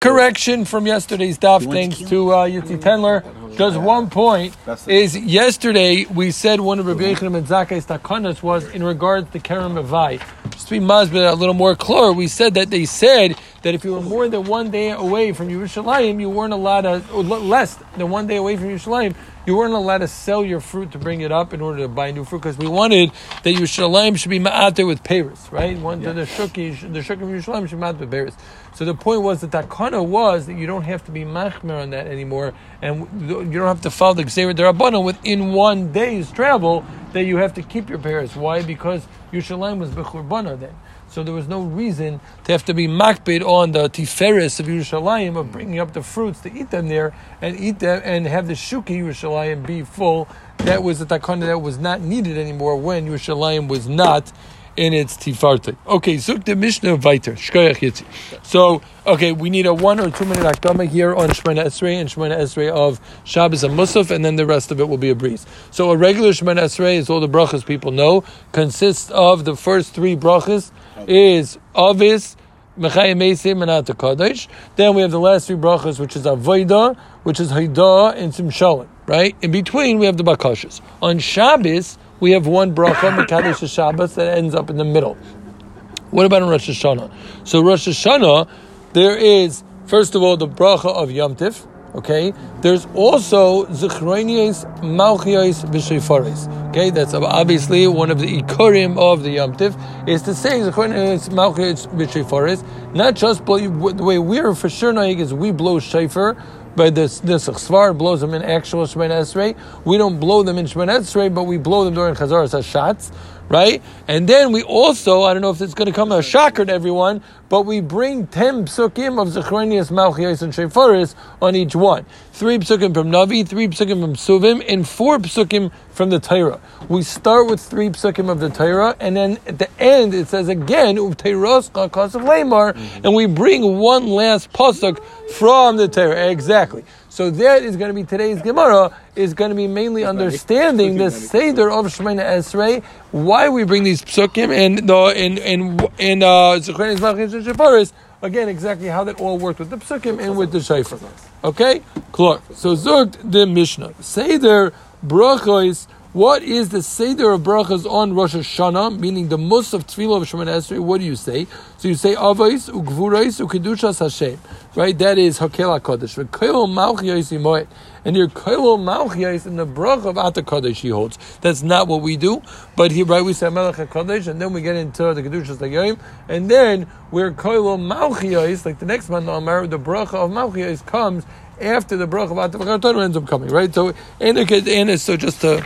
Correction from yesterday's daf, thanks to uh, Yitzi Tendler. Just one point is yesterday we said one of Rabbi Yochanan ben Zakai's takanas was in regards to Kerem Revai. Just to be mazbeh a little more clear, we said that they said that if you were more than one day away from Yerushalayim, you weren't allowed to, less than one day away from Yerushalayim, you weren't allowed to sell your fruit to bring it up in order to buy new fruit because we wanted that Yerushalayim should be ma'ater with Paris, right? One, yeah. The shuki, the shuki of Yerushalayim should be ma'ater with Paris. So the point was that that kana was that you don't have to be machmer on that anymore, and you don't have to follow the Xer Derabbanon within one day's travel that you have to keep your Paris. Why? Because Yerushalayim was Bechurbana then. So there was no reason to have to be makbid on the tiferes of Yerushalayim of bringing up the fruits to eat them there and eat them and have the shuki Yerushalayim be full. That was the takana that was not needed anymore when Yerushalayim was not in its tifarte. Okay, zuk the Mishnah weiter. So, okay, we need a one or two minute akdama here on Shemana Esrei and Shemana Esrei of Shabbos and Musaf, and then the rest of it will be a breeze. So, a regular Shemana Esrei, as all the brachas people know, consists of the first three brachas is Avis, Mechayim Mesim, and Atakadosh. Then we have the last three brachas, which is Avoida, which is Haidah, and Simshalim, right? In between, we have the Bakashas. On Shabbos, we have one bracha, Mekadosh Shabbos, that ends up in the middle. What about in Rosh Hashanah? So Rosh Hashanah, there is, first of all, the bracha of Yom Tif, Okay, there's also zichronias malchios v'shefaris. Okay, that's obviously one of the ikorim of the Yom Tif is to say zichronias malchios v'shefaris. Not just blow, the way we're for sure knowing is we blow shofar by this this Svar blows them in actual Shemoneh Esrei. We don't blow them in Shemoneh Esrei, but we blow them during Chazaras Hashatz right? And then we also, I don't know if it's going to come as a shocker to everyone, but we bring 10 psukim of Zechronius, Malchias, and Shefaris on each one. Three psukim from Navi, three psukim from Suvim, and four psukim from the Torah. We start with three psukim of the Torah, and then at the end it says again, mm-hmm. and we bring one last pasuk from the Torah. Exactly. So that is going to be today's Gemara, is going to be mainly understanding the Seder of Shemoneh Esrei, why we bring these psukim, and the and and in uh again, exactly how that all worked with the psukim and with the shayfer. Okay? Clark. So Zug the Mishnah. Seder brachos what is the Seder of Brachas on Rosh Hashanah, meaning the Mus of Tefillah of Shemoneh Esrei? What do you say? So you say Avos, Ugvurais, Ukedushas Hashem. Right? That is Hakel HaKadosh. V'koil Malchiyos. And your Koil Malchiyos in the Brach of Ata Kadosh he holds. That's not what we do. But here, right, we say Melech HaKadosh, and then we get into the Kedushas Hayoim, and then we're Koil Malchiyos, like the next month, the Brach of Malchiyos comes after the Brach of Ata Kadosh ends up coming, right? So, and, and so just to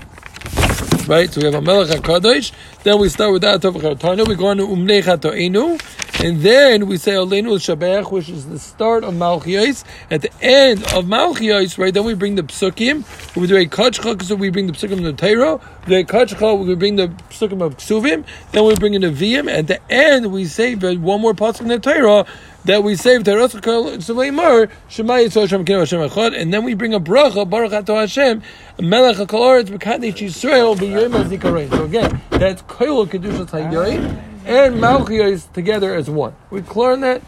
right? So we have a Melech HaKadosh, then we start with that Tov we go on to Umnei Chatoenu, and then we say Aleinu Shabach, which is the start of Malchios. At the end of Malchios, right, then we bring the Psukim, we do a Kachcha, so we bring the Psukim of the Torah, we do a Kachcha, we bring the Psukim of Ksuvim, then we bring in the Vim, at the end we say one more Pasuk in the Torah, that we say Teros Suleimar Shema Yisrael Shem Kinu Hashem and then we bring a bracha Baruch Ato Hashem Melech Hakol Aretz B'Kadesh Yisrael B'Yom Zikarein. So again, that's Koil Kedushas Hayoy and Malchiyos together as one. We clear on that.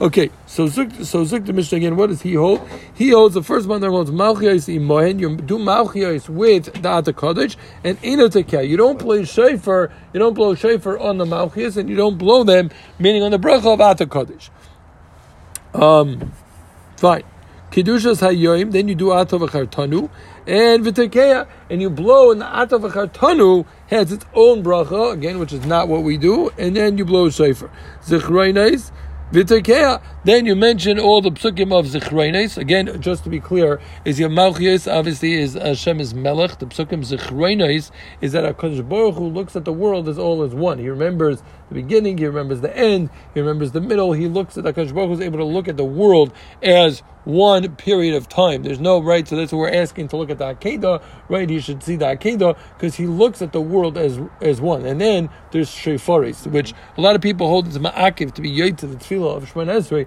Okay, so Zuk, so Zuk the Mishnah again. What does he hold? He holds the first one that holds Malchiyos Imohen. You do Malchiyos with the Kodesh and Enotekeh. You don't play shofar. You don't blow shofar on the Malchiyos, and you don't blow them, meaning on the bracha of Ata Kodesh. Um, fine. Kedushas hayoim, then you do achartanu, and v'tekeya, and you blow, and the achartanu has its own bracha, again, which is not what we do, and then you blow shofar. Zichroinais, v'tekeya, then you mention all the psukim of zichroinais, again, just to be clear, is your malchias, obviously, is uh, Hashem is melech, the psukim zichroinais, is that HaKadosh Baruch Hu looks at the world as all as one. He remembers the beginning, he remembers the end, he remembers the middle, he looks at HaKadosh Baruch Hu is able to look at the world as one period of time. There's no right, so that's what we're asking to look at the Akedah, right? He should see the Akedah because he looks at the world as as one. And then there's Shefaris, which a lot of people hold as Ma'akiv to be Yoit to the Tefillah of Shemon Esrei,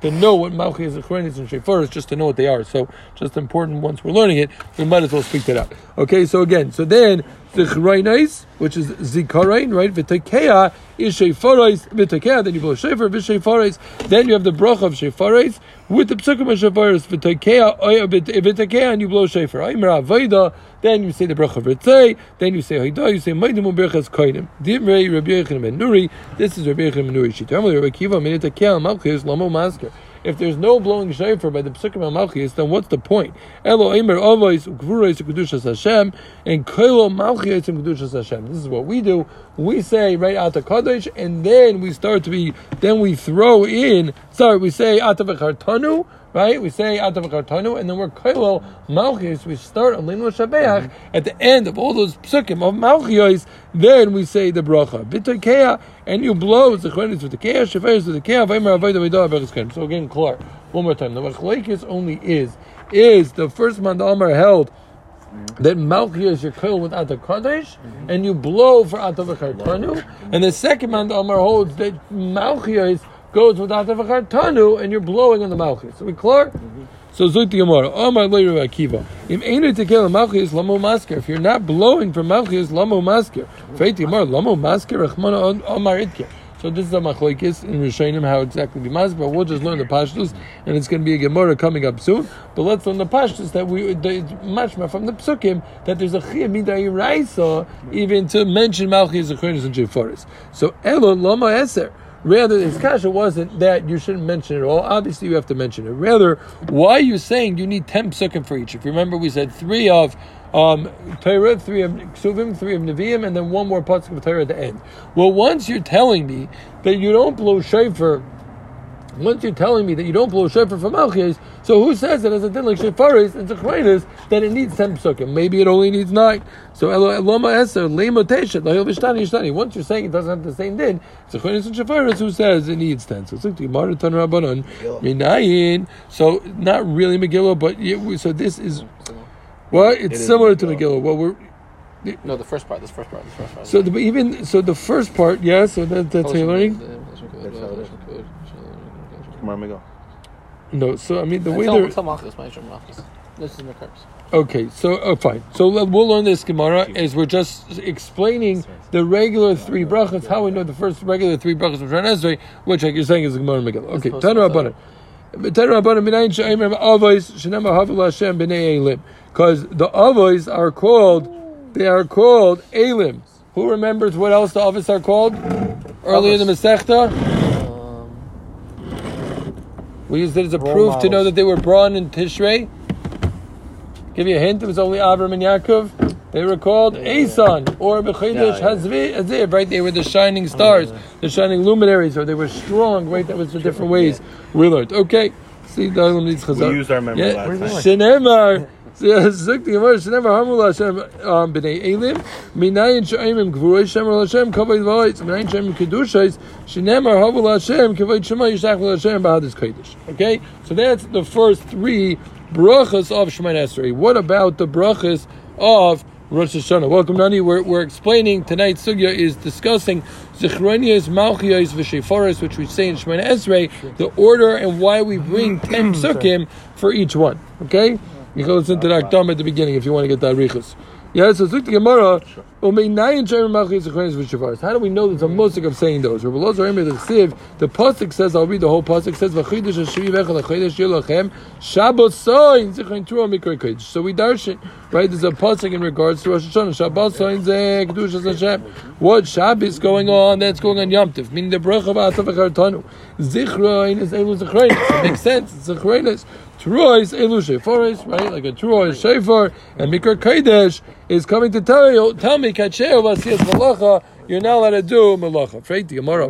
to know what Malchus, Achronis, and Shefar is, just to know what they are. So, just important once we're learning it, we might as well speak that out. Okay, so again, so then, Zichrainais, which is Zikarain, right? V'tekea is Shefarais, V'tekea, then you blow Shefer, V'Shefarais, then you have the bracha of Shefarais, with the psukim of Shefarais, V'tekea, V'tekea, and you blow Shefer. Then you say the bracha of Ritzei, then you say Haida, you say Maidim Uberchas Koinim. Dimrei Rabbi Yechon Ben Nuri, this is Rabbi Yechon Ben Nuri. Shitamali Rabbi Kiva, Minitekea, Malchus, Lamo Masker. If there's no blowing shofar by the Psukim Malchus, then what's the point? Elo Eimer Avos Gvurais Kedushas Hashem and Koilo Malchus and Kedushas Hashem. This is what we do. We say right out the Kaddish, and then we start to be. Then we throw in. Sorry, we say Atavachartanu. Right, we say Atavachartanu, and then we're Koilo Malchus. We start on Lino Shabeach at the end of all those Psukim of Malchus. Then we say the bracha B'Tekea, and you blow the Chrenis with the Kea, Sheferis with the Kea, Vaymer Avodah Vaydah Berachas So again, Clar, one more time. The Machlekes only is is the first man the Amar held that Malchia your koil with Ata Kadesh, and you blow for Ata V'chartanu, and the second man the Amar holds that Malchia goes with Ata V'chartanu, and you're blowing on the Malchia. So we clear? So Zut the Gemara, Amar Leir Akiva. Im Einu Tekel Malchis Lamo Masker. If you're not blowing for Malchis Lamo Masker, Feit Gemara Lamo Masker Rachmana Amar Itke. So this is a machlokes in Rishonim how exactly be mas, but we'll just learn the pashtus, and it's going to be a gemara coming up soon. But let's learn the pashtus that we mashma from the psukim that there's a chiyah midai raisa even to mention malchis zechronis and sheforis. So elo lama eser. Rather, his kasha wasn't that you shouldn't mention it all. Obviously, you have to mention it. Rather, why are you saying you need ten psukim for each? If you remember, we said three of um, Torah, three of Ksuvim, three of Nevi'im, and then one more pasuk of Torah at the end. Well, once you're telling me that you don't blow shofar, once you're telling me that you don't blow shofar for Malchis, so who says that as a din like Shefaris and Zechreinis that it needs ten psukim? Maybe it only needs nine. So Eloma Eser, Lema Teshet, Lahil Vishtani Yishtani. Once you're saying it doesn't have the same din, Zechreinis and Shefaris, who says it needs ten? So it's like the Gemara Tan Rabbanon, Minayin. So not really Megillah, but it, so this is. Well, it's It is similar to Megillah. Megillah. Well, we're No, the first part. This first part. This first part. so the, even so the first part, yeah. So that, that's how you're learning. Gemara No, so I mean the way tell, they're tell Malchus, my Malchus. This is Mekars. okay. So oh, fine. So we'll learn this Gemara as we're just explaining the regular three brachas. How we know the first regular three brachas of Shana Esrei, which like you're saying is the Gemara Megillah. Okay, supposed Tanu to- Rabbanan. Tanu Rabbanan minayin she'ayim avos shenema havil Hashem b'nei elim because the avos are called they are called elim. Who remembers what else the avos are called? Earlier in the Masechta. We used it as a Role proof to know that they were born in Tishrei. Give you a hint, it was only Avram and Yaakov. They were called Asan or Yeah, yeah. Hazvi, Aziv, right? They were the shining stars, the shining luminaries, or they were strong, right? That was the different ways we learned. Okay. See, the Olam needs We used our memory Yeah. last time. Shenemar. Zuk the Gemara, Shenemar Hamul Hashem um, b'nei Elim, Minayin Shemer Hashem V'Oitz, Minayin Kedushais, Shenemar Hashem Shema Yishach Hashem B'Hadis Kodesh. Okay, so that's the first three brachas of Shemoneh Esrei. What about the brachas of Rosh Hashanah? Welcome, Nani. We're, we're explaining tonight's sugya is discussing Zichronias, Malchias, V'Shefaris, which we say in Shemoneh Esrei, the order and why we bring ten psukim for each one. Okay, you can listen to that Akdam at the beginning if you want to get that richus. Yeah, so Zuk the Gemara, Umeinayin Shem Malchias, Zichronias, How do we know there's a mm-hmm. musik of saying those? Rabbi Lozer Emer the the pasuk says, I'll read the whole pasuk says, V'Chidish Hashvi V'Echel Ha'Chidish Yilachem Shabbat Soin Zichron Tura Mikra Kodesh. So we darshan, right? There's a pasuk in regards to Rosh Hashanah. Shabbat Soin Ze Kedushas Hashem. What Shabbat is going on? That's going on Yom Tov. Meaning the bracha of Atav V'Chartanu. Zichron is Elu Zichron. It makes sense. It's Zichron is Truah is Elu Sheforis, right? Like a Truah is Shefor, and Mikra Kodesh is coming to tell you, tell me, Kacheo Vasiyas Malacha, you're not allowed to do Malacha. Right? The Gemara,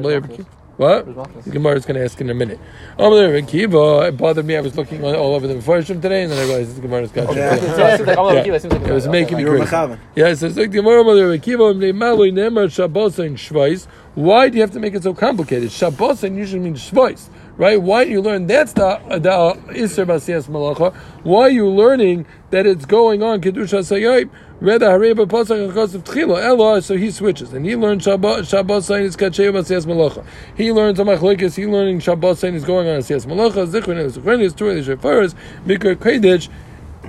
what? The Gemara is going to ask in a minute. Amalei Kiva, it bothered me. I was looking all over the Mepharshim today, and then I realized the Gemara's got you. Yeah, seems like- Yeah. Kiva seems like It was making me crazy. mechavan. Yeah, it says like the Gemara Amalei Kiva, Maloi Nemar Shabbos and Shvais. Why do you have to make it so complicated? Shabbos and usually means Shvais. Right? Why you learn that's the the uh, Isser Basiyas Malacha? Why are you learning that it's going on Kedusha Sayyib? Reda Hareba Pasach Chosef Tchila Ella, so he switches and he learns Shabbat Shabbat is Kacheu Basiyas Malacha. He learns Amachlikis. He learning Shabbat is going on Asiyas Malacha. Zichron is Zichron is Torah is Shefaris Mikra Kodesh.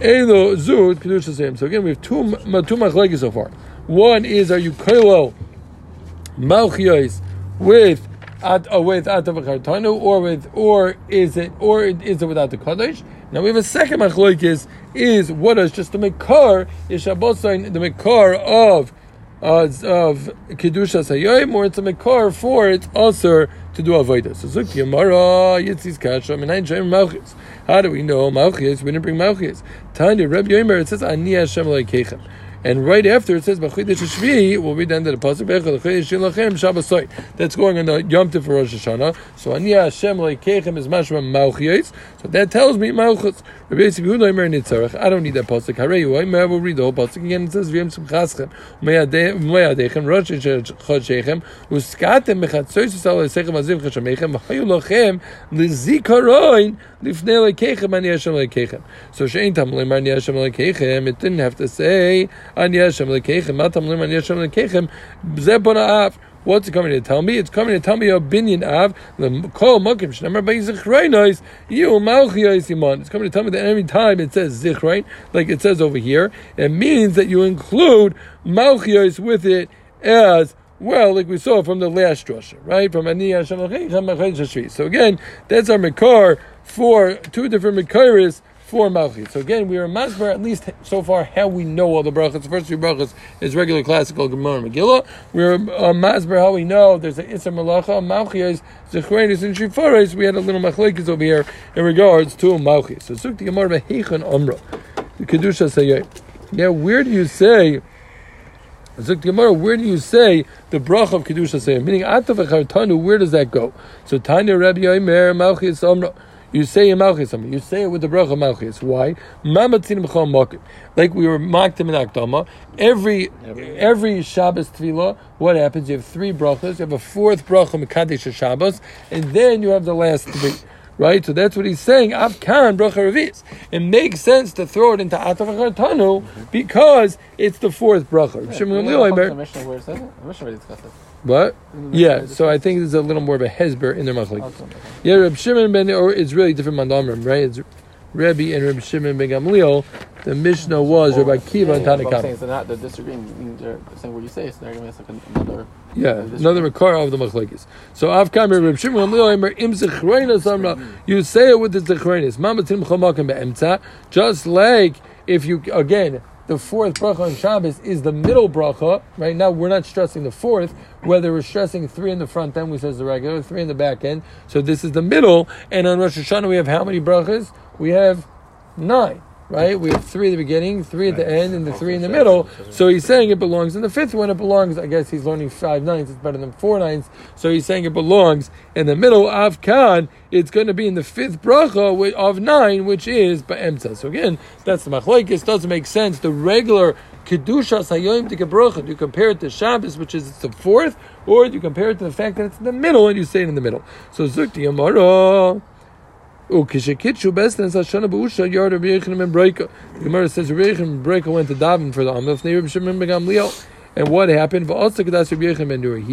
Elo Zud Kedusha Sayyib. So again, we have two two Machlekes so far. One is are you Koilo Malchios with at uh, with or with or is it or is it without the kaddish? Now we have a second machlokes is what is just the makar is the makar of uh, of kedusha sayoyim, or it's a makar for it's also to do avodah. So zuk yamara yitzis kasha minayin shem malchis. How do we know malchis? We didn't bring malchis. Tanya Reb Yomer it says ani Hashem leikechem. And right after it says B'chidish Shvi, we'll read of the pasuk. That's going on the Yom Tov for Rosh Hashanah. So Aniya Hashem Leikechem is Mashma Malchios. So that tells me Malchus. Rabbi Yisrael Yehuda Imer Nitzarech. I don't need that pasuk. Harei Yoimer. We'll read the whole pasuk again. It says V'yem Simchaschem Rosh Uskatem Aziv Chashamechem Lochem Lizikaroin Lifnei Leikechem Hashem Leikechem. So Shein Hashem Leikechem. It didn't have to say Hashem Lekechem, Matam Lim Hashem Lekechem, Av. What's it coming to tell me? It's coming to tell me a binyan av the kol mokim shnemar by zichreinos you malchiyos iman. It's coming to tell me that every time it says zichrein, like it says over here, it means that you include malchiyos with it as well, like we saw from the last drasha, right? From Ani Hashem So again, that's our makar for two different makaris for Malchit. So again, we are masber at least so far how we know all the brachas. The first three brachas is regular classical Gemara Megillah. We're uh, masber how we know there's an Isra Malacha, Malchiyas, Zechrenis, and Shifaris. We had a little machlekes over here in regards to Malchiyas. So Sukti Gemara Behechan Umrah, the Kedusha Sayyid. Now, where do you say? Zuk Gemara, where do you say the bracha of kedusha say? Meaning atav where does that go? So Tanya Rabbi Yomer Malchis Omra. You say in Malchus something. You say it with the bracha Malchus. Why? Like we were mocked in Akdama. Every every Shabbos tefillah, what happens? You have three brachas. You have a fourth bracha mekadesh Shabbos, and then you have the last three. Right, so that's what he's saying. Avkan bracha revis. It makes sense to throw it into atav tanu because it's the fourth bracha. Yeah, what? Yeah, so I think there's a little more of a hezber in their machlik. Yeah, Reb Shimon ben or it's really different mandamrim, right? It's Rebbe and Reb Shimon ben Gamliel. The Mishnah was Rabbi Kiva and Tanakam. So not the disagreeing. They're saying what you say. So they're going to make another. Yeah, another makar of the machlekes. So Avkam Reb Shimon Gamliel Im Samra. You say it with the Zechreinis. Mamatim Chomakim be'emtza. Just like if you again the fourth bracha on Shabbos is the middle bracha. Right now, we're not stressing the fourth. Whether we're stressing three in the front end, we says the regular, three in the back end. So this is the middle. And on Rosh Hashanah, we have how many brachas? We have nine right? We have three at the beginning, three at the end, and the three in the middle. So he's saying it belongs in the fifth one. It belongs. I guess he's learning five nines. It's better than four nines. So he's saying it belongs in the middle of Khan. It's going to be in the fifth bracha of nine, which is Ba'emtza. So again, that's the machlekes. Doesn't make sense. The regular kedusha sayoim to bracha. Do you compare it to Shabbos, which is the fourth, or do you compare it to the fact that it's in the middle and you say it in the middle? So zukti yamara. Ukishikitchu bestens Hashana Ba'usha Yard of Yechanim and Breika. The Gemara says Yechanim and Breika went to daven for the Amif. Neir Shimon Ben Gamliel. And what happened? He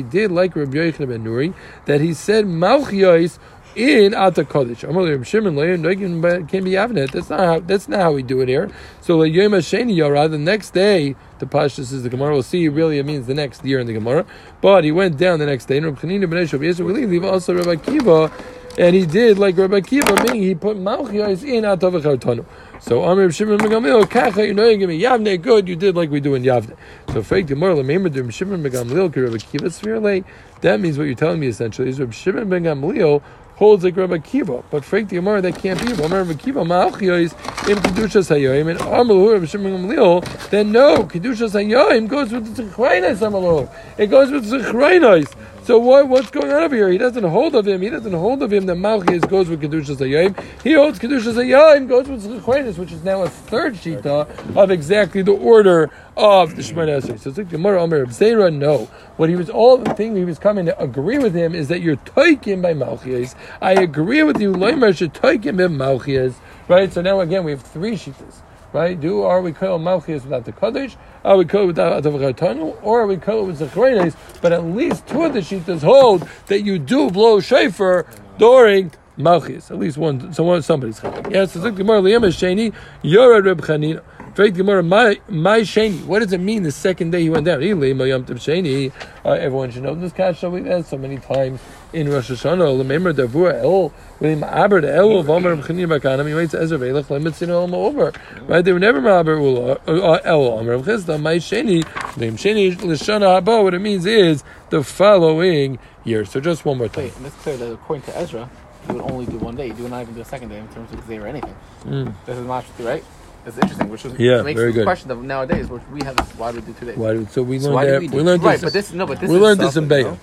did like Rabbi Yochanan ben Nuri that he said Malchiyos in Ata Kodesh. Amal Rabbi Shimon Leir can be Avnet. That's not how. That's not how we do it here. So the Yom Hasheni Yara the next day. The Pashtus is the Gemara. We'll see. Really, it means the next year in the Gemara. But he went down the next day. And Rabbi Chanina ben Yisrael leave also Rabbi Kiva and he did like Rabbi Kiva, meaning he put Malchiyos in Atav Chartanu. So Amr Shimon Megamil, Kacha, you know you give me Yavne, good, you did like we do in Yavne. So fake moral, remember the Shimon Megamil, Rabbi Kiva Svirle, that means what you're telling me essentially is Rabbi Shimon Megamil holds like Rabbi Kiva, but fake the Amar that can't be. Rabbi Kiva Malchiyos in Kedushas Hayoim, and Amalu Rabbi Shimon Gamliel, then no, Kedushas Hayoim goes with the Zechrainis Amalu. It goes with Zechrainis. So what, what's going on over here? He doesn't hold of him. He doesn't hold of him that Malchus goes with Kedushas Hayoim. He holds Kedushas Hayoim goes with Zechrainis, which is now a third shita of exactly the order of the Shemona. So it's like Gemara Omer Zera, no. What he was all the thing he was coming to agree with him is that you're toikim by Malchias. I agree with you, Leimer should toikim by Malchias. Right? So now again we have three shitas. Right? Do are we call Malchias without the Kaddish? Are we call without the Vachatanu? Or are we call with Zechrenes? But at least two of the shitas hold that you do blow shofar during Malchus. At least one, someone, somebody's chayik. Yes, so Gemara Liyam Sheni, Yorad Reb Chanina. Faith Gemara, my my sheni. What does it mean? The second day he went down. Sheni. Uh, everyone should know this kasha. We've had so many times in Rosh Hashanah. Remember Davur El him Aber the El of Omer Chanim Bakanim. He waits Ezra Velach Lemitzin El over. Right? They were never Aber uh, uh, El Omer Chizda. My sheni. Name sheni Lishana Haba. What it means is the following year. So just one more time. Wait, and it's clear that according to Ezra, you would only do one day. You do not even do a second day in terms of Xer or anything. Hmm. This is Mashti, right? It's interesting, which is Yeah, makes very the good. question of nowadays, which we have why do we do two days? Why, do- so we So learned why that. we We, do- learned Right, this. but this no, but this we is learned this in Bayah.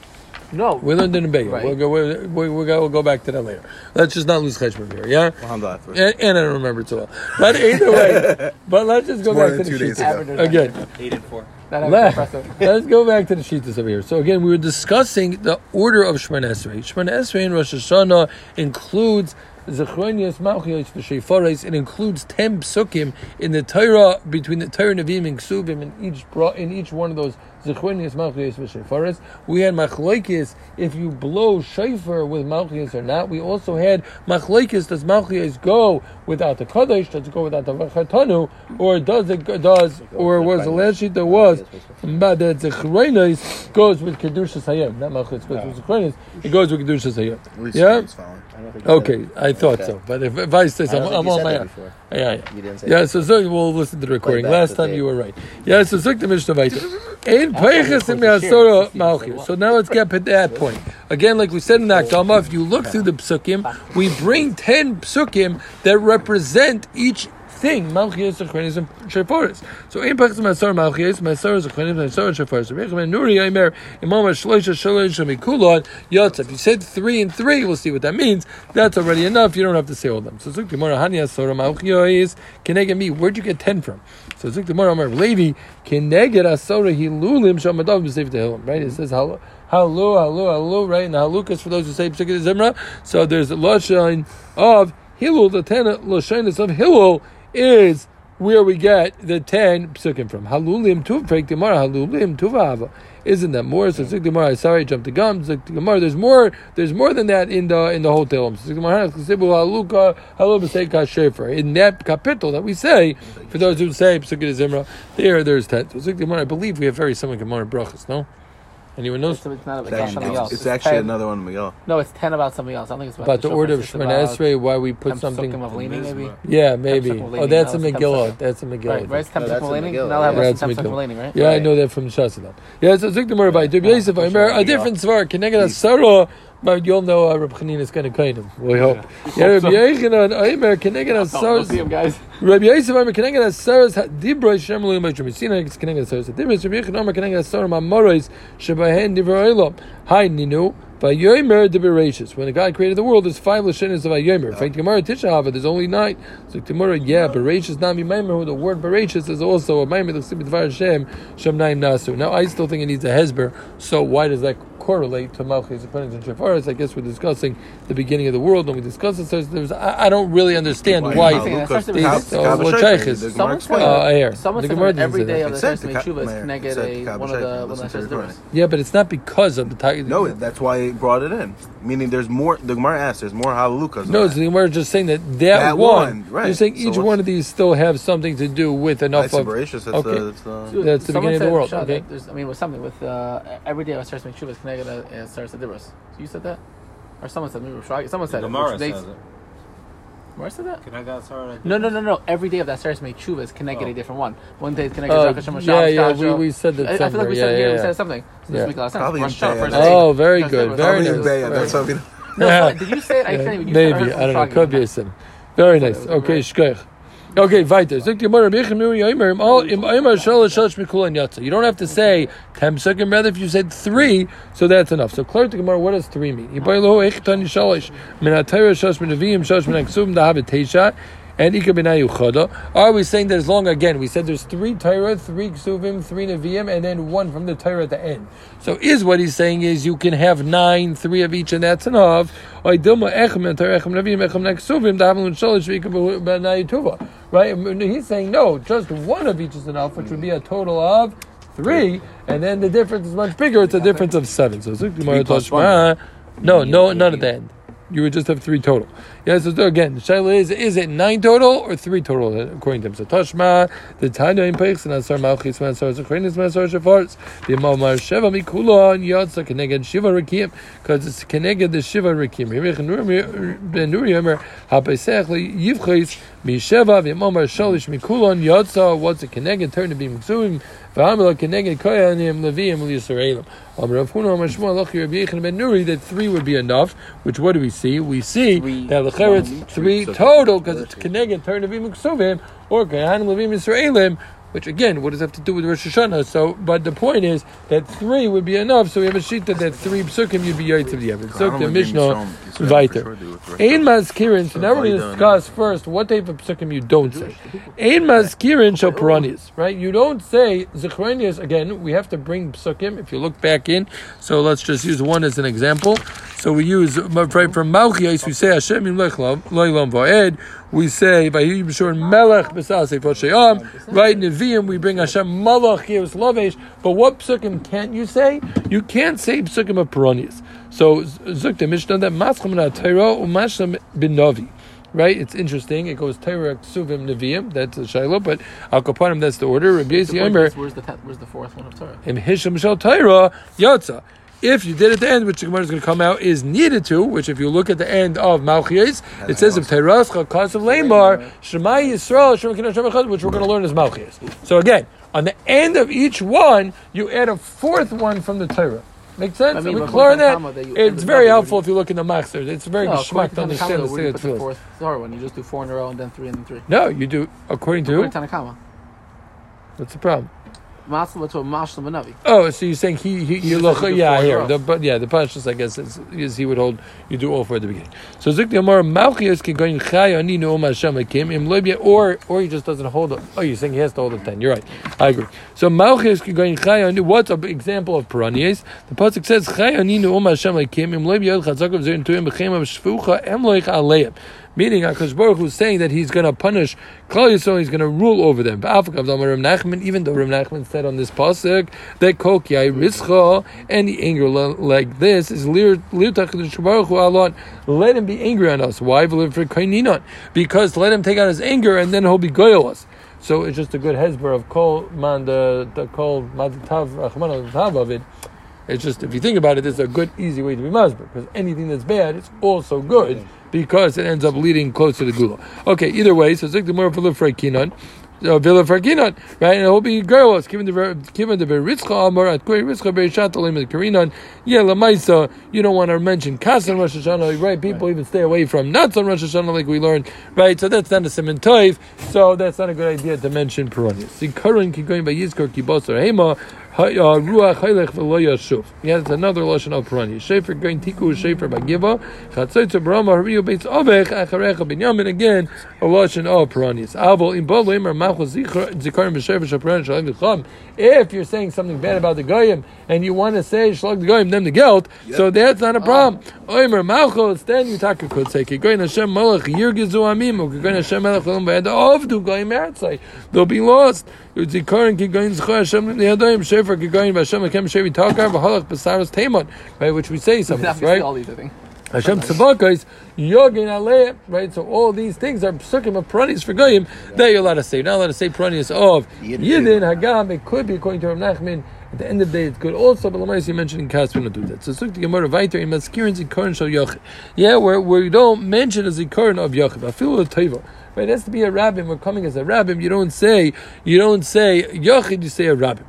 No, We learned it in Bayah. Right. We'll go. We, we, we'll go. We'll go back to that later. Let's just not lose cheshbon here. Yeah. Alhamdulillah. And, and I don't remember too so well. But either way, but let's just go back to the two sheets again. Eight and four. that is Let, impressive. let's go back to the sheets over here. So again, we were discussing the order of Shemon Esrei. Shemon Esrei in Rosh Hashanah includes Zechronius Malchios V'Shefares. It includes ten psukim in the Torah between the Torah Nevi'im and Ksubim in each in each one of those Zechronius Malchios V'Shefares. We had Machlokes if you blow shofar with Malchios or not. We also had Machlokes does Malchios go without the Kaddish? Does it go without the Vachatanu? Or does it go- does or was the last sheet there was but the Zechronis goes with Kedushas Hayom, not Malchus goes with Zechronis. It goes with Kedushas Hayom. At least Yeah? It's. Okay, I thought Okay. so. But if, if I say I so, don't I'm, I'm on my that own. Yeah, yeah. You didn't say Yeah, that. so, so we'll listen to the recording. Last the time tape. you were right. Yeah, so Zik the Mishnah Vayta. Ein Peiches in Me'asora Malchus. So now let's get to that point. Again, like we said in that Akdama, if you look through the psukim, we bring 10 psukim that represent each thing, Malchias, Zechrenis, and Sheforis. So, Ein Peiches in Me'asora Malchias, Me'asora, Zechrenis, Me'asora, Sheforis. Ben Nuri, Aimer, Imam HaShloisha, Shalosh, Shemikulon, Yotz. If you said three and three, we'll see what that means. That's already enough. You don't have to say all of them. So, Zik Gemara, Hanya, Sora, Malchias, Keneged me. Where'd you get 10 from? So, Zik Gemara, Amar, Levi, Keneged Asora, Hilulim, Shamadav, B'Seif Tehillim. Right? It says, Halu, Halu, Halu, Halu, right? And Halukas for those who say Psikid Zimra. So, there's a Lashon of Hilul, the 10 Lashonis of Hilul is where we get the 10 psukim from. Halulim tuv, Frank Gemara, Halulim tuvava. Isn't that more? So Zik Gemara, sorry, I jumped the gum. Gemara, there's more. There's more than that in the in the whole Tehillim. Zik Gemara, Haluka Halu B'Seika Shefer. In that capital that we say, for those who say Psukim Zimra, there there's ten. Gemara, I believe we have very similar Gemara brachas. No, anyone knows It's, it's not It's about actually, something else. it's actually 10 another one, of Miguel. No, it's ten about something else. I don't think it's about, about the shofar, order of it's Shemon Esrei? Why we put ten something? of leaning, maybe. Yeah, maybe. Oh, that's a that Megillah. That's a Megillah. Right, right. It's ten No, that's of leaning. Megillah. Now have Yeah, less it's than ten psukim Megillah. of leaning, right? Yeah, I know that from Shasadam. Yeah, so Zik Gemara by Dib Yosef, I remember a different svar. Connected a Sarah, but you'll know uh, Reb Chanin is going to kind him. We hope. Yeah, Reb Yechanan, Aimer, connected a Don't, don't see him, guys. Rabbi Yosef, I'm connected a Sarah's Dibra Shemelu Mashram. Sina is connected a Sarah's Dibra. Rabbi Yechanan, I'm connected a Sarah Mamoris Shebahen Dibra Olam. Hi, Ninu. Vayomer de Bereshis. When the God created the world, there's five lashonis of Vayomer. In fact, Gemara Tisha Hava, there's only nine. So Gemara, yeah, Bereshis Nami Maimer. Who the word Bereshis is also a Maimer that Sibit Var Hashem Shem Naim Nasu. Now, I still think it needs a Hesber. So why does that correlate to Malchus and and Shefaris? I guess we're discussing the beginning of the world, and we discuss it. So there's, I, I don't really understand Why why. not? think Lucas, that's the just- Kab- uh, Kab- what Shofar, Shaykh is. the Gemara Someone said- Uh, air. Someone The said Gemara that doesn't every say day that. of the It said Sars the Mei Ka- Tshuva is Meir, it connected a one of the Shaykh, one of listen the to the Shas Gemara. Yeah, but it's not because of the Tiger. No, that's why it brought it in. Meaning there's more, the Gemara asks, there's more Halalukas. No, it's the Gemara is just saying that that, That one. one, right. You're saying each one of these still have something to do with enough of. That's okay. the, that's the, That's the Someone beginning of the world, okay. I mean, with something with uh, every day of Sars Mei Tshuva is connected a Sars Adibros. So you said that, or someone said maybe Rishai- Someone said it. Gemara which they- says it. Gemara said that. Can I get started? No, no, no, no. Every day of that Sars Mei Tshuva is connected Oh. a different one. One day it's connected Oh, to Rosh Hashanah, yeah, yeah, we, we said that I, I feel like we yeah, said here yeah, we said something. So Yeah. this week last time. Probably in Rosh Hashanah, Bayah, first that's- day. Oh, very Sars good, Adibros. very Probably in that's Right. how we No, did you say it? I can't even. you Maybe I don't know. Rishai, Could be a sin. Very nice. Okay, shkoich. Okay, weiter. You don't have to say ten psukim. Rather, if you said three, so that's enough. So, clear to Gemara, what does three mean? Yibai lo echtan shalosh min atayra shalosh min avim shalosh min aksum dahavet teisha. And Ika B'nai. Are we saying that as long again? We said there's three Torah, three Ksuvim, three Nevi'im, and then one from the Torah at the end. So is what he's saying is you can have nine, three of each, and that's enough. Or Dilma Echem and Torah Echem Nevi'im Echem Neksuvim Dahavelun Shalosh V'Ika B'nai Yutuva. Right? He's saying no, just one of each is enough, which would be a total of three, and then the difference is much bigger. It's a difference of seven. So Zuk Gemara plus Tashma. No, no, none at the end. You would just have three total. Yes, so again, the shaila is: is it nine total or three total according to him? So Tashma, the Tanya in Peichs and Asar Malchis Masar Zechrenis Masar Shafars, the Mamar Sheva Mikula and Yatsa Keneged Shiva Rekim, because it's Keneged the Shiva Rekim. Hirich Ben Nuri Yomer Hapesech Yivchis Misheva V'Mamar Shalish Mikula and Yatsa. What's a Keneged? Turn to be Miksuvim. V'Hamela Keneged Koyanim Leviim L'Yisraelim. Amar Rav Huna Amar Shmuel Rabbi Yechon Ben Nuri that three would be enough. Which what do we see? We see that the one, it's three, total because it's Keneged Turn to be Miksuvim or Koyanim Levim Yisraelim. Which again, what does that have to do with Rosh Hashanah? So, but the point is that three would be enough. So we have a sheet that that three psukim you'd be yaitz of the. Suk the Mishnah weiter. Ein maskirin. So now we're going to discuss first what type of psukim you don't say. Ein maskirin shel paranias. Right? You don't say zichronius. Again, we have to bring psukim. If you look back in, so let's just use one as an example. So we use right from Malchias. We say Hashem Yimlech Loilam Va'ed. We say by Yishur Melech B'Sasei Poshayam. Right Nevi'im we bring Hashem Malach Yevus Lavesh. But what psukim can't you say? You can't say psukim of paranias. So Zuk the Mishnah that Mascham na Torah u'Mashlam bin Novi. Right, it's interesting. It goes Torah, Ksuvim, Nevi'im. That's the Shiloh, but Al Kapanim. That's the order. Rabbi Omer, Where's the, where's the fourth one of Torah? Im Hisham Shel Torah Yotza. If you did at the end, which the Gemara is going to come out, is needed to, which if you look at the end of Malchias, it says of Terascha, cause of Lamar, Shema Yisrael, Shema which we're going to learn as Malchias. So again, on the end of each one, you add a fourth one from the Torah. Make sense? I mean, we on that? It's very helpful if you look in the Machzer. It's very No, geschmack to understand the where do you Seder put the fourth Torah one? You just do four in a row and then three and then three. No, you do according to According to Tanakama. What's the problem? Masla to Mashlam Navi. Oh, so you're saying he he, he look yeah a here the but yeah the pashas I guess is, is he would hold you do all four at the beginning. So Zik Amar Malchias can go in Chay Ani No Hashem Hakim Im Libya or or he just doesn't hold it. Oh, you're saying he has to hold the ten. You're right. I agree. So Malchias can go in Chay Ani. What's an example of Paranias? The pasuk says Chay Ani No Hashem Hakim Im Libya Chatzakav Zerin Tuyim Bechem Shvucha Em Loich Aleim. Meaning, Hakadosh Baruch Hu is saying that He's going to punish Klal Yisrael. He's going to rule over them. Even though Rav Nachman said on this pasuk that Kol Rischa, any anger like this is Lir Baruch Hu. Let Him be angry on us. Why? Because let Him take out His anger and then He'll be goyal us. So it's just a good hezber of Kol Man the the Kol of it. It's just if you think about it, it's a good, easy way to be masber because anything that's bad is also good because it ends up leading close to the gula. Okay, either way, so zik the more for kinan. Uh, Villa Farkinon, right? And it will be girls given the given the Beritzcha Amar at Kuri Ritzcha Berishat Olim and Karinan. Yeah, Lamaisa, you don't want to mention Kas on Rosh Hashanah, right? People even stay away from nuts on Rosh Hashanah, like we learned, right? So that's not a Simon Toiv, so that's not a good idea to mention Peronius. See, Karan keep going by Yizkor Kibosar Hema. Yeah, it's another lashon of Perani. Shefer going tiku shefer bagiva. Chatzotz Brahma hariyu beitz ovech acharecha binyamin. Again, a lashon of Peranius. Avol im bol lemer malchus zikarim b'shefer shapranis shalim v'cham. If you're saying something bad about the goyim and you want to say shlag the goyim them the gelt, so that's not a problem. Oimer malchus then you talk could say kigoyin Hashem malach yirgizu amim kigoyin Hashem malach olam b'ed ovdu goyim eretzai. They'll be lost. Zikarim kigoyin zchor Hashem liyadayim shefer kigoyin b'Hashem lakem shevi takar v'halach b'saras teimon. Right, which we say some of That's this, right? All these, I think. Hashem tzavakais yogin aleh, right? So all these things are psukim of pranis for goyim that you're allowed to say. You're not allowed to say pranis of yidin hagam. It could be according to Rav Nachman. At the end of the day, it could also, but Lamais, you mentioned in Kas, we don't do that. So, Suk the Gemara, Vaiter, in Maskirin, Zikarin, Shal Yochid. Yeah, where, where you don't mention as a Zikarin of Yochid. I feel a Teva. Right? It has to be a rabbim. We're coming as a rabbim. You don't say, you don't say yochid. You say a amecha.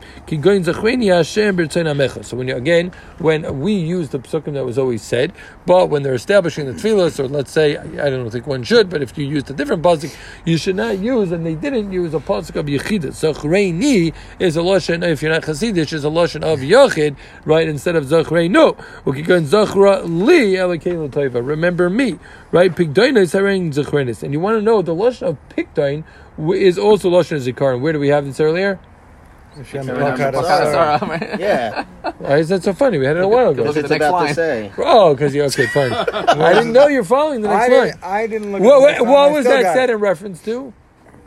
So when you again, when we use the psukim that was always said, but when they're establishing the tefillas, or let's say, I don't think one should, but if you used a different pasuk, you should not use, and they didn't use a pasuk of yechida. Zachreini is a lashon. If you're not chasidish, is a lashon of yochid, right? Instead of zachreinu. We can zachra li. Remember me, right? Pigdain is haring and you want to know the lashon of pigdain is also lashon zikaron. Where do we have this earlier? Hashem Bakar Bakar Asara, Asara. right? Yeah, Why is that so funny? We had it a while ago. Look at the next line. to say. Oh, because you're okay, fine. I didn't know you're following the I next line. didn't, I didn't look What, at what, the next line. what was that said in reference to?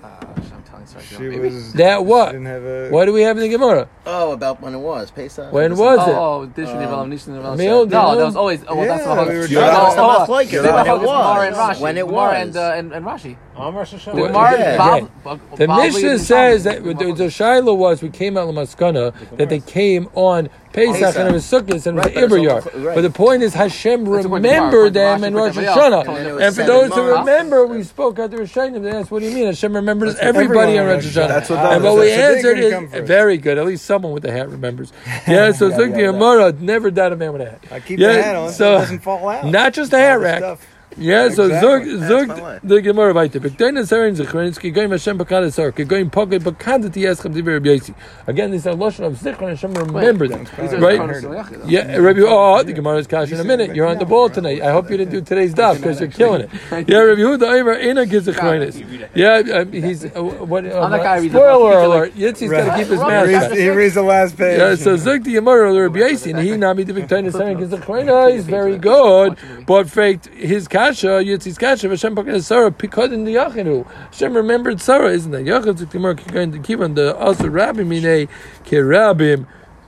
Uh, I'm telling you, sorry, She maybe. was, That what? didn't have a, What do we have in the Gemara? Oh, about when it was Pesach. When was it? Oh, Dishon Devalam, Nishan Devalam. Me'od No, Devalam. that was always. Oh, well, that's Yeah, the we were Holocaust. doing- That's the machlokes, the when it Holocaust is Gemara and was. When it was. and, uh, and, and Rashi. On Rosh The- Hashanah. Yeah. Bob- Bob- The Bob Mishnah says that the, the Shiloh was we came out Lamaskana that they came on Pesach, and it was Sukkot and Right, it was but it's Iber also- yard. right. But the point is Hashem remembered them in Rosh. Hashanah. And And for those who remember, we spoke at the Rishonim. They asked, "What do you mean Hashem remembers everybody on Rosh Hashanah?" That's what and that what we answered is very good. At least someone with a hat remembers. Yeah. So Yeah, Zuk the yeah, Gemara never doubt a man with a hat. I keep the hat on so, it doesn't fall out. Not just a hat the rack. Stuff. Yeah, so Exactly. zog That's zog my life. the Gemara weiter. Bekdein is herin zechrenski goyim Hashem bakad esar. Kegoyim pogay bakad ti eschem divrei Rabbi Yosi. Again, these are lashon of zichron. Hashem remembered them, These are right? Zechron Shaliach, though. Yeah, Rabbi. Oh, the Gemara is cash in a minute. You're on the ball tonight. I hope you didn't do today's daf because you're killing it. Yeah, Rabbi Huda Eimer ena gizechronis. Yeah, uh, he's uh, what? Uh, I'm that guy who reads the spoiler book. alert. Yitzi's got to keep his He mouth reads, shut. he reads the last page. Yeah, so Zuk the Yamar Rabbi Yosi, and he nami the Victoria Seven Gizechronis is very good, but faked his kasha Yitzi's kasha Hashem Pakad Sarah Pikad in the Yachinu. Hashem remembered Sarah, isn't that? Yachid Zuk the to keep on the also Rabbi Mine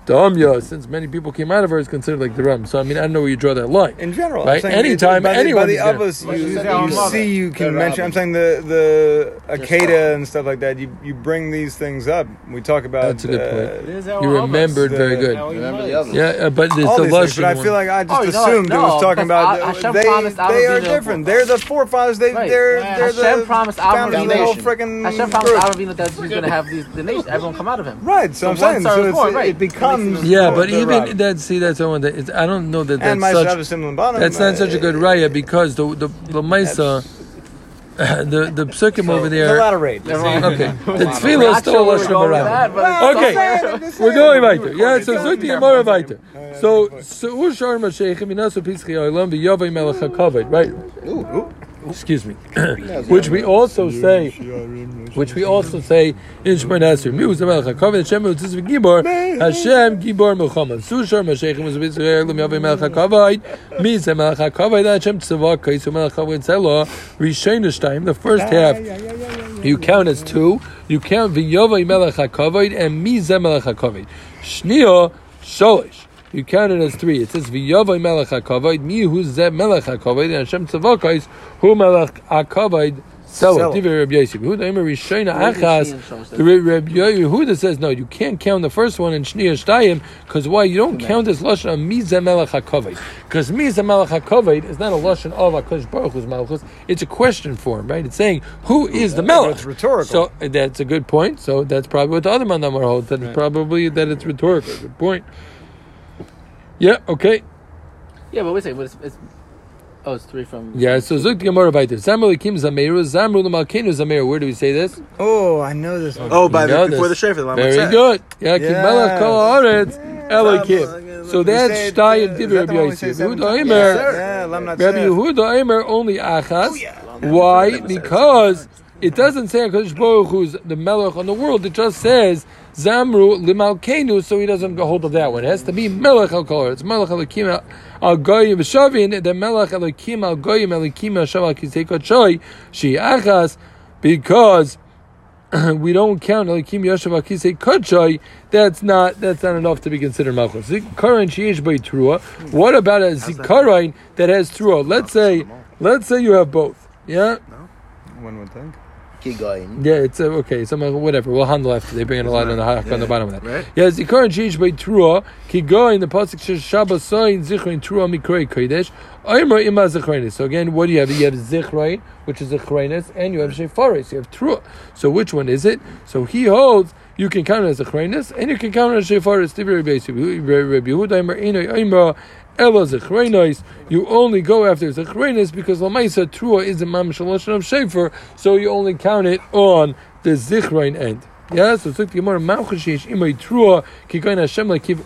Kerabim Damya. Since many people came out of her, is considered like the Ram. So I mean, I don't know where you draw that line. in general, Right? I'm Anytime by the, anyone by the others you, Well, you see you can mention. I'm saying the the Akeda and stuff like that. You you bring these things up. We talk about. That's a good uh, point. You others. remembered very good. Remember the Yeah, uh, but it's all the these things, but I feel like I just Oh, you know, assumed it was talking because about I- Hashem they, they are different. They're the forefathers. They Right. they're Yeah. they're Hashem the promised founders of the whole freaking Hashem promised Avinu that he's going to have these the nation, everyone come out of him. Right, so, So I'm saying so it's, born, right. it becomes Yeah, but the even Rabbi. that, see, that's the one that it's, I don't know that that's such. Shabbos Simon Bonham, That's not such a good uh, raya because the the the Maisa, the the psukim over There's a there. lot of rage. Okay, the Not tefillah is sure still where lashon we're going with that, of but it's Okay. somewhere. We're going weiter. Yeah, so zuk the Gemara weiter. So so ushar mashaychim inasu pischi olam v'yavay melech hakavod. Right. Excuse me. Which we also say. Which we also say in Shemar Nasir. Mi was hakavod. Hashem was this gibor. Hashem gibor milchama. Sushar was pischi olam v'yavay melech hakavod. Mi ze hakavod. Hashem tzavak kaisu melech hakavod zelo. Rishayna shtayim. The first half. You count as two. You count v'yovay melech hakavod and mi zeh melech hakavod. Shnia sholish. You count it as three. It says v'yovay melech hakavod mi hu zeh melech hakavod and Hashem tzavakais hu melech hakavod. Selo. Selo. Divrei Rabbi Yosef. Yehuda Eimer Rishayna Where does Achas. Shneim show us that? The Re- Rabbi Yehuda says no. You can't count the first one in Shnia Shtayim because why? You don't count as lashon of Mizah Melech Hakavod because Mizah Melech Hakavod is not a lashon of Hakadosh Baruch Hu's Malchus. It's a question form, right? It's saying who is the Melech. It's rhetorical. So that's a good point. So that's probably what the other mandamar holds. That it's probably that it's rhetorical. Good point. Yeah. Okay. Yeah, but wait a second. But it's, it's oh, it's three from Yeah. So Zuk Gemara Baiter. Zamru Likim Zameru Zamru Lamalkenu Zameru. Where do we say this? Oh, I know this oh, one. Oh, by You the, know before this. the Shefer. Very good. Yeah. Ki Yes. Melech Kol Haaretz Elokim. So that's say it, Shtayim Divrei is that Rabbi the one we say Yosef. Yehuda times? Eimer. Yeah, Rabbi Yehuda Eimer only Achas. Oh, Why? Because it doesn't say Hakadosh Baruch Hu's the Melech on the world. It just says Zamru Limalkenu, so he doesn't go hold of that one. It has to be Melech Al Kol. It's Melech Alakim Al Goyim Shavin. The Melech Alakim Al Goyim Alakim Al Shav Al Kisei Kodshoy She Achas because. we don't count Elikim Yoshev Akisei Kodshoy. That's not that's not enough to be considered Malchus. Zikaron Sheish by Trua. What about a Zikaron that has Trua? Let's say let's say you have both. Yeah. One would think. Kigoyin. Yeah, it's uh, okay. Some whatever. We'll handle after they bring in a lot on the hak on the bottom of that. Right. Yeah, and Shish by Trua. Ki go in the pasuk says Shabbos Soin Zichron Trua Mikrei Kodesh. Omer Ima Zichronis. So again, what do you have? You have Zichroin, which is Zichronis, and you have Shefaris. You have Trua. So which one is it? So he holds. You can count it as Zichronis, and you can count it as Shefaris. Divri Rabbi Yehuda Omer Ino Omer. Ela Zechrenos, you only go after Zechrenos because Lamaisa Trua is a Mamish Lashon of Shefer, so you only count it on the Zichrein end. Yeah, so like the Gemara Malchashish Imay Trua, Kikain Hashem like Kiv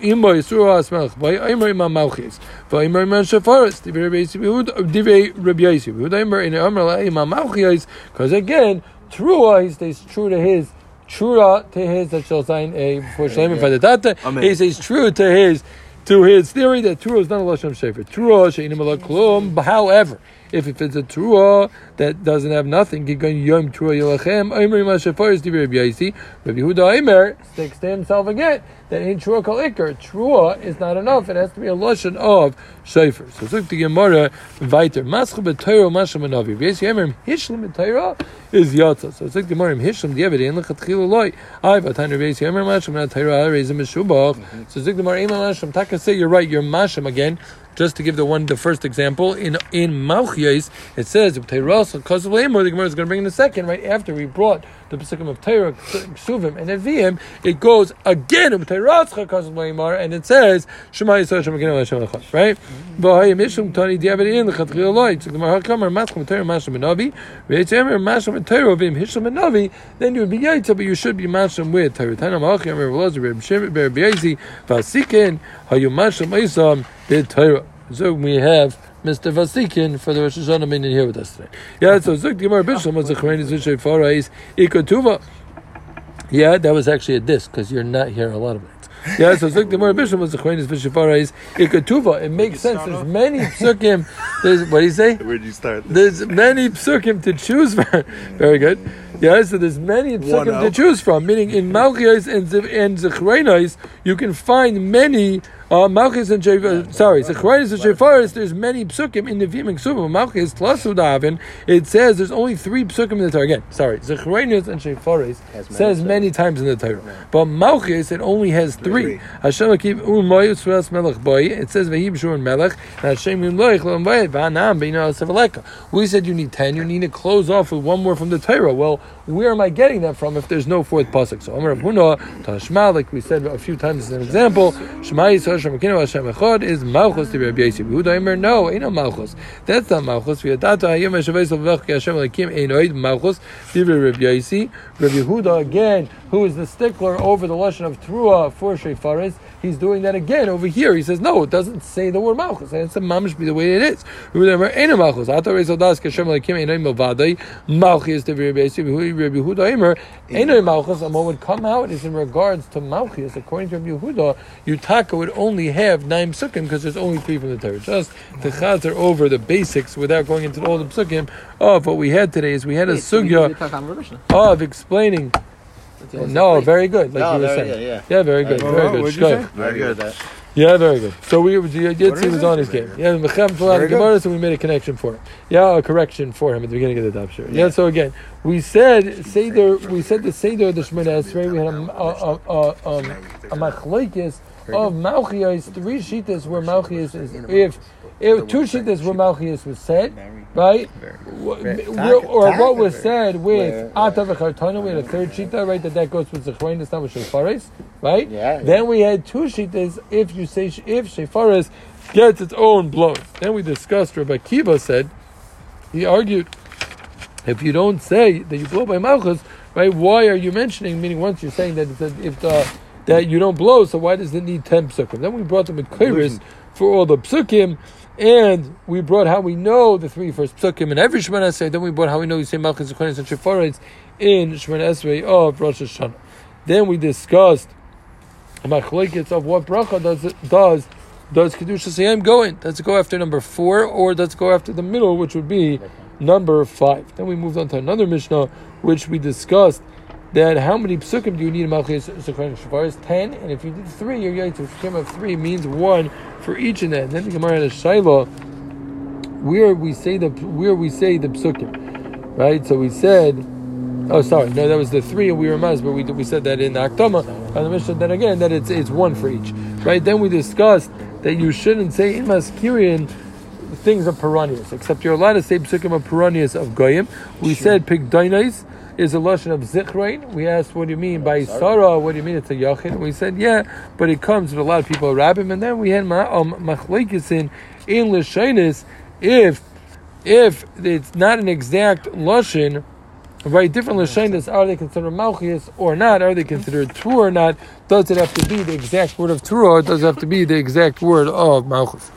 Imay Surah Asmelch, by Imay Imam Malchis, by Imay Imam Shefaris, Divei Rabbi Yisib, Divei Rabbi Yisib, Yehuda Imay in Amr Imam Malchis, because again, Trua, he stays true to his Trua to his that shall sign a for the Data. He stays true to his to his theory that Trua is not a Lashon Shefer. Trua she'inim klum. However, if, it's a Trua that doesn't have nothing, Yom Trua Yelachem, Omer Ma Shefar is Divi Rabbi Huda Omer sticks to himself again that in Trua Kol Iker, Trua is not enough. It has to be a Lashon of Shefer. So look the Gemara weiter. Mascha b'Torah Masha Manavi. Rabbi Omer Hishlam b'Torah is Yatza. So like the Gemara Hishlam Diavad Ein Lechatchila Loi. I Vatan Rabbi Omer Masha Manav Torah Reizim Meshubach. Mm-hmm. So it's like the Gemara Ema Mashem. Taka say you're right. You're Mashem again. Just to give the one, the first example in in Malchias, it says "B'Teiras because of Lamor." The Gemara is going to bring in a second, right after we brought the Pesukim of Torah, Ksuvim, and Evim. It goes again "B'Teiras because of Lamor," and it says "Shema Yisrael Shem Elokeinu Hashem Echad." Right? V'Hayim Mishum Tani Diavad In Lechatchil Eloi. So Gemara Hakamar Maschem Torah Mashem Menavi. V'Yitzemer Mashem Torah V'Im Hishlam Menavi. Then you would be Yaitza, but you should be Mashem with Torah. Tana Malchi Amir Veloz Reb Shem Reb Yaisi Vasikin Hayu Mashem Isam B'Torah. So we have Mr. Vasikin for the Rosh Hashanah meeting here with us today. Yeah, so Zuk Gemara Bishlam oh, was a Charenis V'Shefara is Ikotuva. Yeah, that was actually a disc because you're not here a lot of nights. Yeah, so Zuk Gemara Bishlam was a Charenis V'Shefara is Ikotuva. It makes sense. There's many psukim. There's what do you say? Where'd you start? There's many psukim to choose from. Very good. Yeah, so there's many psukim to choose from. Meaning in Malchias and Ziv- and Zechreinos, you can find many uh, Malchus and Shev- sorry, Zechreinos and Shefaris. There's many psukim in the Vim and Ksubim. Malchus plus Udavin. It says there's only three psukim in the Torah. Again, sorry, Zechreinos and Shefaris Has many says many times in the Torah, but Malchus it only has three. Hashem Akim Umoy Usras Melech Boy. It says Vehib Shur Melech and Hashem Yimloich Lo Boy Vanam Beina Sevaleka. We said you need ten. You need to close off with one more from the Torah. Well, where am I getting that from if there's no fourth pasuk? So Amar Huna Tashma, like we said a few times as an example, Shema Yisrael Hashem Elokeinu Hashem Echad is Malchus to Rabbi Yosef. Yehuda Omer, no, ain't no Malchus. That's not Malchus. V'yadata Hayom Hashavei Salvech Ki Hashem Elokim Ein Oid Malchus. Divrei Rabbi Yosef. Rabbi Yehuda again, who is the stickler over the lashon of Trua for Shefaris. He's doing that again over here. He says, no, it doesn't say the word Malchus. And it's a mamish be the way it is. Omer, ain't Malchus. Ata Reis Aldas Ki Hashem Elokim Ein Oid Milvadai. Malchus to Rabbi Yehuda ain't Malchus. And what would come out is in regards to Malchus, according to Rabbi Yehuda, Yutaka would only have nine psukim because there's only three from the Torah. Just to chazer over the basics without going into all the psukim of what we had today is we had a sugya of explaining. No, very good, like No, you were very saying. good, yeah. very good, very what good. would you say? Very good. Yeah, very good. So we Yitzi is was on his game. Yeah, Mechem flew out Very of good. Gemara, so we made a connection for him. Yeah, a correction for him at the beginning of the daf shiur. Yeah. So again, we said Seder. We said the Seder of the Shemona Esrei. We had a a a, a, um, a machlekes of Malchias. Three shitas where Malchias is if. If two shitas where Malchias was said, right? Wh- wh- Or what was said with Ata v'chartana, we had a third shita, right? That that goes with Zechrein, not with Shefaris, right? Yeah, yeah. Then we had two shitas if you say if Shefaris gets its own blows. Then we discussed. Rabbi Kiva said he argued if you don't say that you blow by Malchus, right? Why are you mentioning? Meaning, once you're saying that a, if the that you don't blow, so why does it need ten psukim? Then we brought them in Kairis for all the psukim, and we brought how we know the three first psukim in every Shemana Esrei. Then we brought how we know you say Malchus, Zechonis, and Shepharis in Shemana Esrei of Rosh Hashanah. Then we discussed machlekes of what bracha does it does. Does Kedusha Sayam go in? Does it go after number four or does it go after the middle, which would be number five? Then we moved on to another Mishnah, which we discussed that how many psukim do you need in Malchus Zechron Shavaris? Ten, and if you did three, you're your Yaitz Shem of three means one for each of them. Then the Gemara had a Shaila where we say the where we say the psukim. right? So we said, oh, sorry, no, that was the three, and we were mas, but we we said that in the Aktama on the Mishnah. Then again, that it's it's one for each, right? Then we discussed that you shouldn't say in maskirian things of perennials, except you're allowed to say psukim of perennials of goyim. We said pigdainais is a lashon of zichrain. We asked, what do you mean by sarah? What do you mean it's a yachin? We said, yeah, but it comes with a lot of people rabbim, and then we had um, machlekes in in lashonis if if it's not an exact lashon. Right, different lashonis are they considered malchias or not? Are they considered true or not? Does it have to be the exact word of true, or does it have to be the exact word of malchus?